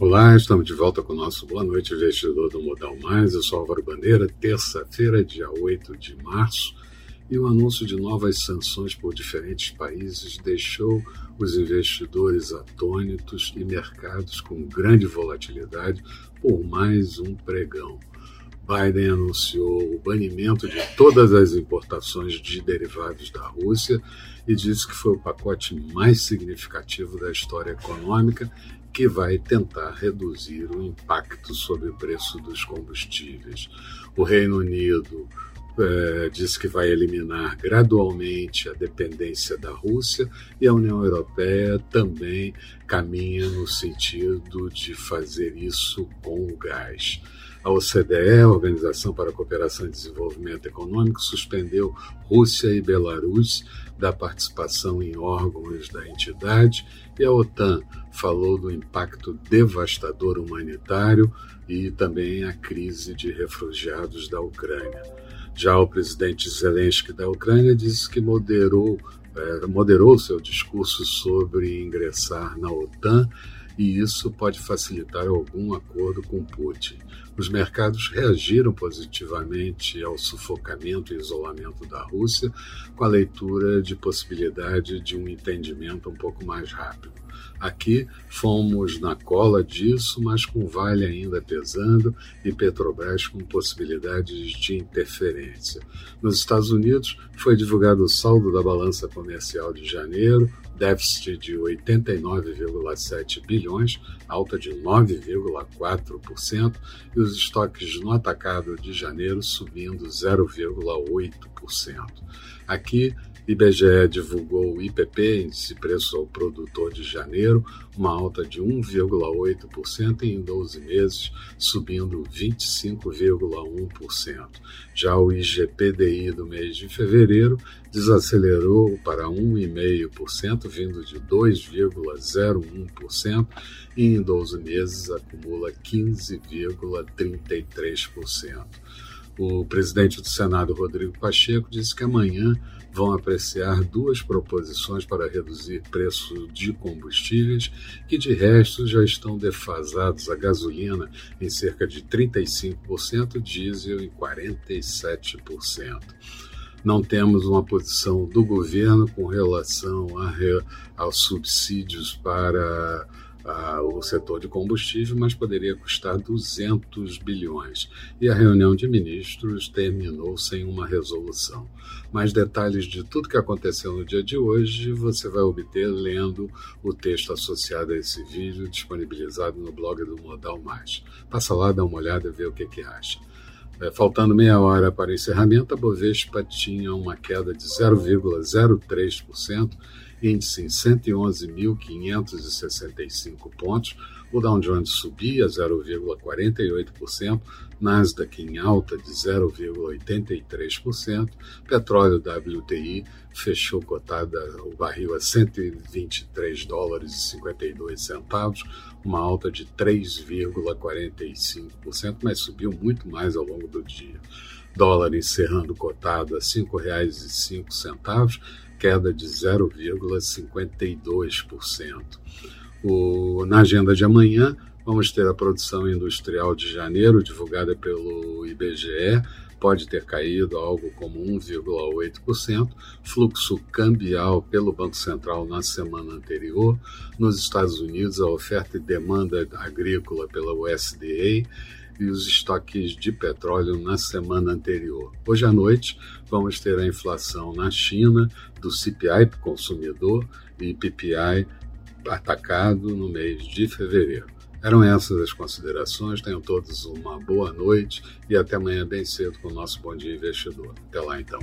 Olá, estamos de volta com o nosso Boa Noite Investidor do Modal Mais. Eu sou Álvaro Bandeira, terça-feira, dia 8 de março, e o anúncio de novas sanções por diferentes países deixou os investidores atônitos e mercados com grande volatilidade por mais um pregão. Biden anunciou o banimento de todas as importações de derivados da Rússia e disse que foi o pacote mais significativo da história econômica que vai tentar reduzir o impacto sobre o preço dos combustíveis. O Reino Unido é, diz que vai eliminar gradualmente a dependência da Rússia e a União Europeia também caminha no sentido de fazer isso com o gás. A OCDE, a Organização para a Cooperação e Desenvolvimento Econômico, suspendeu Rússia e Belarus da participação em órgãos da entidade e a OTAN falou do impacto devastador humanitário e também a crise de refugiados da Ucrânia. Já o presidente Zelensky da Ucrânia disse que moderou, é, moderou seu discurso sobre ingressar na OTAN e isso pode facilitar algum acordo com Putin. Os mercados reagiram positivamente ao sufocamento e isolamento da Rússia, com a leitura de possibilidade de um entendimento um pouco mais rápido. Aqui fomos na cola disso, mas com Vale ainda pesando e Petrobras com possibilidades de interferência. Nos Estados Unidos foi divulgado o saldo da balança comercial de janeiro, déficit de 89,7 bilhões, alta de 9,4%, e os estoques no atacado de janeiro subindo 0,8%. Aqui, IBGE divulgou o IPP, Índice Preço ao Produtor de Janeiro, uma alta de 1,8% em 12 meses, subindo 25,1%. Já o IGPDI do mês de fevereiro desacelerou para 1,5%, vindo de 2,01%, e em 12 meses acumula 15,33%. O presidente do Senado, Rodrigo Pacheco, disse que amanhã vão apreciar duas proposições para reduzir preço de combustíveis, que de resto já estão defasados a gasolina em cerca de 35%, diesel em 47%. Não temos uma posição do governo com relação a, aos subsídios para o setor de combustível, mas poderia custar 200 bilhões. E a reunião de ministros terminou sem uma resolução. Mais detalhes de tudo que aconteceu no dia de hoje você vai obter lendo o texto associado a esse vídeo disponibilizado no blog do Modal Mais. Passa lá, dá uma olhada e vê o que, que acha. É, faltando meia hora para o encerramento, a Bovespa tinha uma queda de 0,03% índice em 111.565 pontos, o Dow Jones subia 0,48%, Nasdaq em alta de 0,83%, petróleo WTI fechou cotada o barril a 123 dólares e 52 centavos, uma alta de 3,45%, mas subiu muito mais ao longo do dia. Dólar encerrando cotado a R$ 5,05 queda de 0,52%. na agenda de amanhã, vamos ter a produção industrial de janeiro, divulgada pelo IBGE, pode ter caído algo como 1,8%, fluxo cambial pelo Banco Central na semana anterior, nos Estados Unidos a oferta e demanda agrícola pela USDA e os estoques de petróleo na semana anterior. Hoje à noite, vamos ter a inflação na China do CPI consumidor e PPI atacado no mês de fevereiro. Eram essas as considerações. Tenham todos uma boa noite e até amanhã bem cedo com o nosso Bom Dia Investidor. Até lá então.